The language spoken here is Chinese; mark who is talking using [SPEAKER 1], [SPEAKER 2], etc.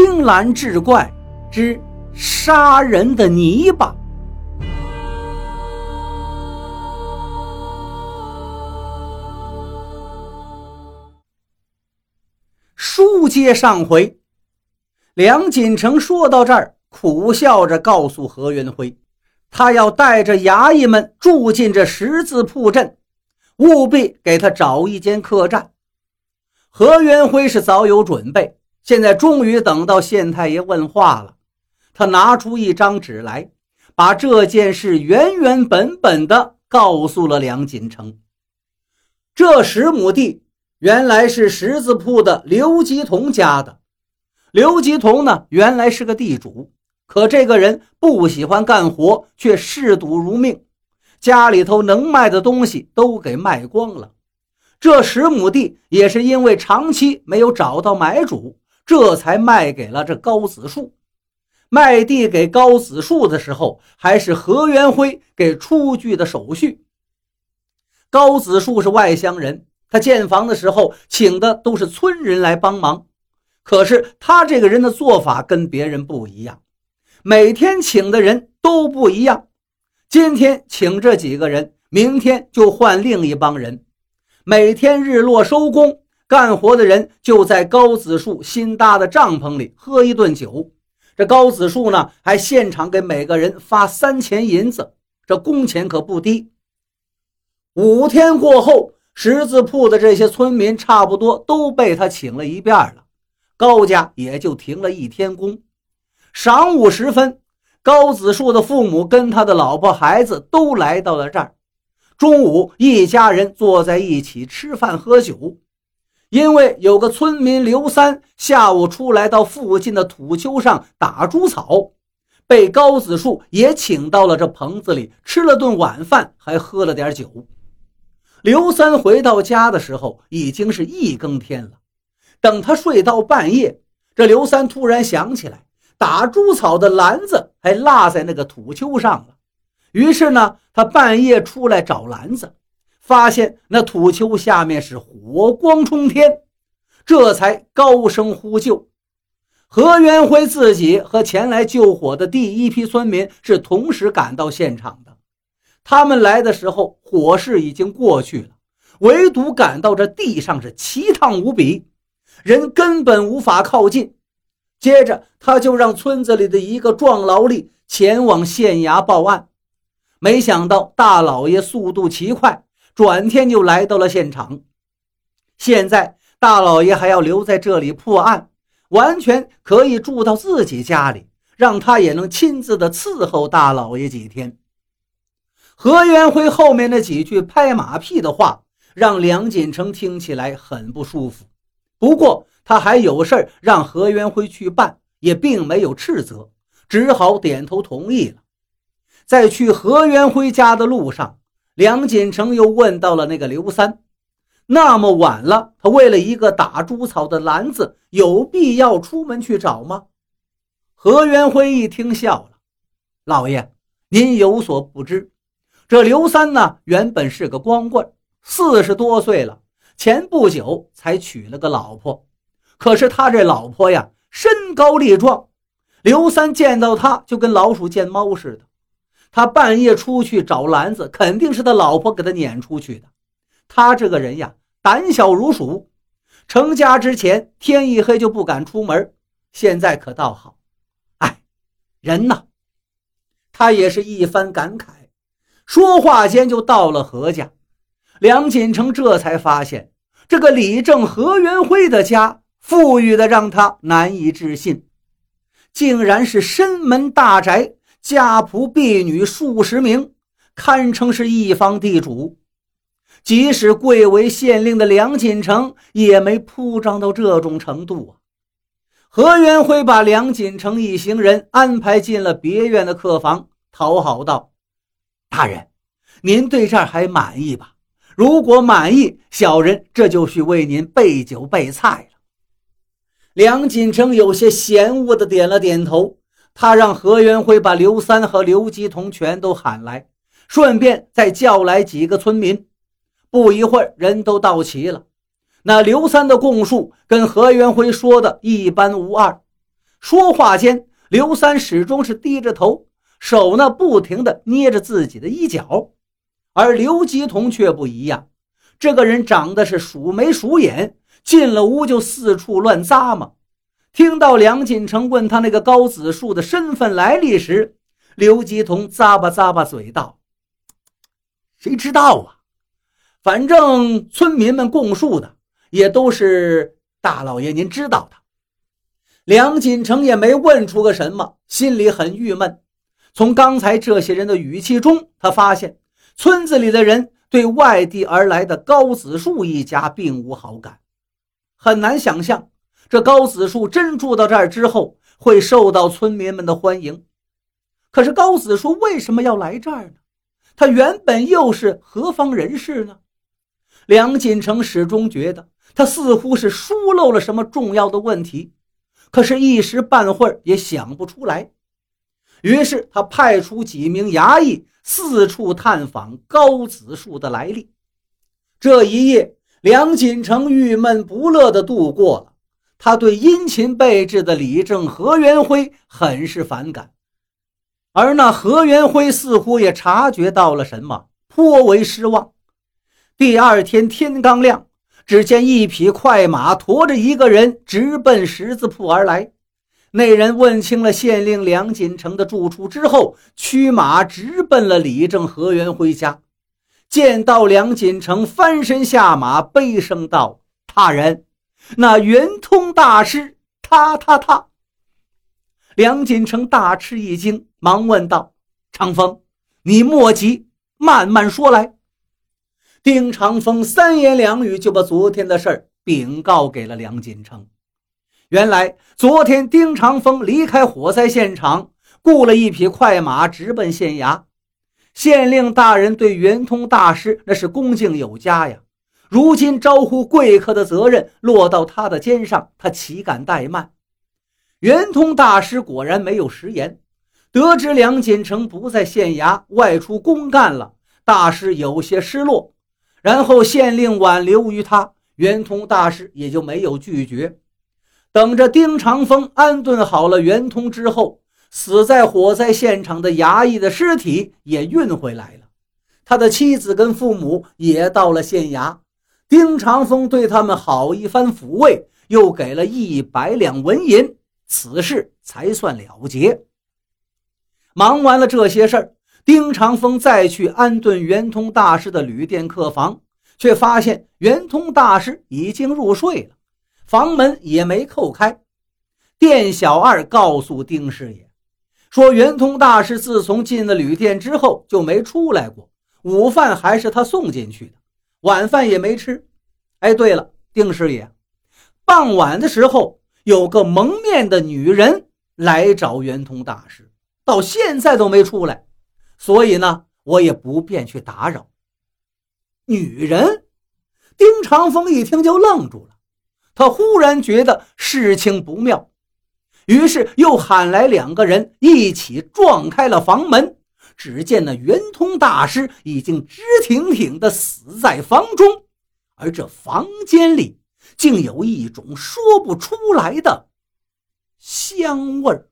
[SPEAKER 1] 青蓝志怪之杀人的泥巴。书接上回，梁锦成说到这儿，苦笑着告诉何元辉，他要带着衙役们住进这十字铺镇，务必给他找一间客栈。何元辉是早有准备。现在终于等到县太爷问话了，他拿出一张纸来，把这件事原原本本的告诉了梁锦成。这十亩地原来是十字铺的刘吉同家的。刘吉同呢，原来是个地主，可这个人不喜欢干活，却嗜赌如命，家里头能卖的东西都给卖光了。这十亩地也是因为长期没有找到买主。这才卖给了这高子树。卖地给高子树的时候，还是何元辉给出具的手续。高子树是外乡人，他建房的时候请的都是村人来帮忙。可是他这个人的做法跟别人不一样，每天请的人都不一样。今天请这几个人，明天就换另一帮人。每天日落收工。干活的人就在高子树新搭的帐篷里喝一顿酒，这高子树呢还现场给每个人发三钱银子，这工钱可不低。五天过后，十字铺的这些村民差不多都被他请了一遍了，高家也就停了一天工。晌午时分，高子树的父母跟他的老婆孩子都来到了这儿，中午一家人坐在一起吃饭喝酒。因为有个村民刘三下午出来到附近的土丘上打猪草，被高子树也请到了这棚子里吃了顿晚饭，还喝了点酒。刘三回到家的时候已经是一更天了。等他睡到半夜，这刘三突然想起来打猪草的篮子还落在那个土丘上了，于是呢，他半夜出来找篮子。发现那土丘下面是火光冲天，这才高声呼救。何元辉自己和前来救火的第一批村民是同时赶到现场的。他们来的时候，火势已经过去了，唯独感到这地上是奇烫无比，人根本无法靠近。接着，他就让村子里的一个壮劳力前往县衙报案。没想到大老爷速度奇快。转天就来到了现场。现在大老爷还要留在这里破案，完全可以住到自己家里，让他也能亲自的伺候大老爷几天。何元辉后面那几句拍马屁的话，让梁锦成听起来很不舒服。不过他还有事让何元辉去办，也并没有斥责，只好点头同意了。在去何元辉家的路上。梁锦成又问到了那个刘三，那么晚了，他为了一个打猪草的篮子，有必要出门去找吗？何元辉一听笑了，老爷，您有所不知，这刘三呢，原本是个光棍，四十多岁了，前不久才娶了个老婆，可是他这老婆呀，身高力壮，刘三见到他就跟老鼠见猫似的。他半夜出去找篮子，肯定是他老婆给他撵出去的。他这个人呀，胆小如鼠。成家之前，天一黑就不敢出门。现在可倒好，哎，人呐，他也是一番感慨。说话间就到了何家。梁锦成这才发现，这个李正何元辉的家富裕的让他难以置信，竟然是深门大宅。家仆婢女数十名，堪称是一方地主。即使贵为县令的梁锦成，也没铺张到这种程度啊！何元辉把梁锦成一行人安排进了别院的客房，讨好道：“大人，您对这儿还满意吧？如果满意，小人这就去为您备酒备菜了。”梁锦成有些嫌恶的点了点头。他让何元辉把刘三和刘吉同全都喊来，顺便再叫来几个村民。不一会儿，人都到齐了。那刘三的供述跟何元辉说的一般无二。说话间，刘三始终是低着头，手呢不停地捏着自己的衣角，而刘吉同却不一样。这个人长得是鼠眉鼠眼，进了屋就四处乱咂摸。听到梁锦成问他那个高子树的身份来历时，刘吉同咂巴咂巴嘴道：“谁知道啊？反正村民们供述的也都是大老爷您知道的。”梁锦成也没问出个什么，心里很郁闷。从刚才这些人的语气中，他发现村子里的人对外地而来的高子树一家并无好感，很难想象这高子树真住到这儿之后会受到村民们的欢迎。可是高子树为什么要来这儿呢？他原本又是何方人士呢？梁锦成始终觉得他似乎是疏漏了什么重要的问题。可是，一时半会儿也想不出来。于是，他派出几名衙役四处探访高子树的来历。这一夜，梁锦成郁闷不乐地度过了。他对殷勤备至的李正何元辉很是反感，而那何元辉似乎也察觉到了什么，颇为失望。第二天天刚亮。只见一匹快马驮着一个人直奔十字铺而来。那人问清了县令梁锦成的住处之后，驱马直奔了李正何元辉家。见到梁锦成，翻身下马，悲声道：“大人，那圆通大师，他他他。”梁锦成大吃一惊，忙问道：“长风，你莫急，慢慢说来。”丁长风三言两语就把昨天的事儿禀告给了梁锦成。原来昨天丁长风离开火灾现场，雇了一匹快马，直奔县衙。县令大人对圆通大师那是恭敬有加呀。如今招呼贵客的责任落到他的肩上，他岂敢怠慢？圆通大师果然没有食言。得知梁锦成不在县衙，外出公干了，大师有些失落。然后县令挽留于他，圆通大师也就没有拒绝。等着丁长风安顿好了圆通之后，死在火灾现场的衙役的尸体也运回来了。他的妻子跟父母也到了县衙，丁长风对他们好一番抚慰，又给了一百两纹银，此事才算了结。忙完了这些事儿。丁长风再去安顿圆通大师的旅店客房，却发现圆通大师已经入睡了，房门也没扣开。店小二告诉丁师爷，说圆通大师自从进了旅店之后就没出来过，午饭还是他送进去的，晚饭也没吃。哎，对了，丁师爷，傍晚的时候有个蒙面的女人来找圆通大师，到现在都没出来。所以呢，我也不便去打扰。女人，丁长风一听就愣住了，他忽然觉得事情不妙，于是又喊来两个人一起撞开了房门。只见那圆通大师已经直挺挺地死在房中，而这房间里竟有一种说不出来的香味儿。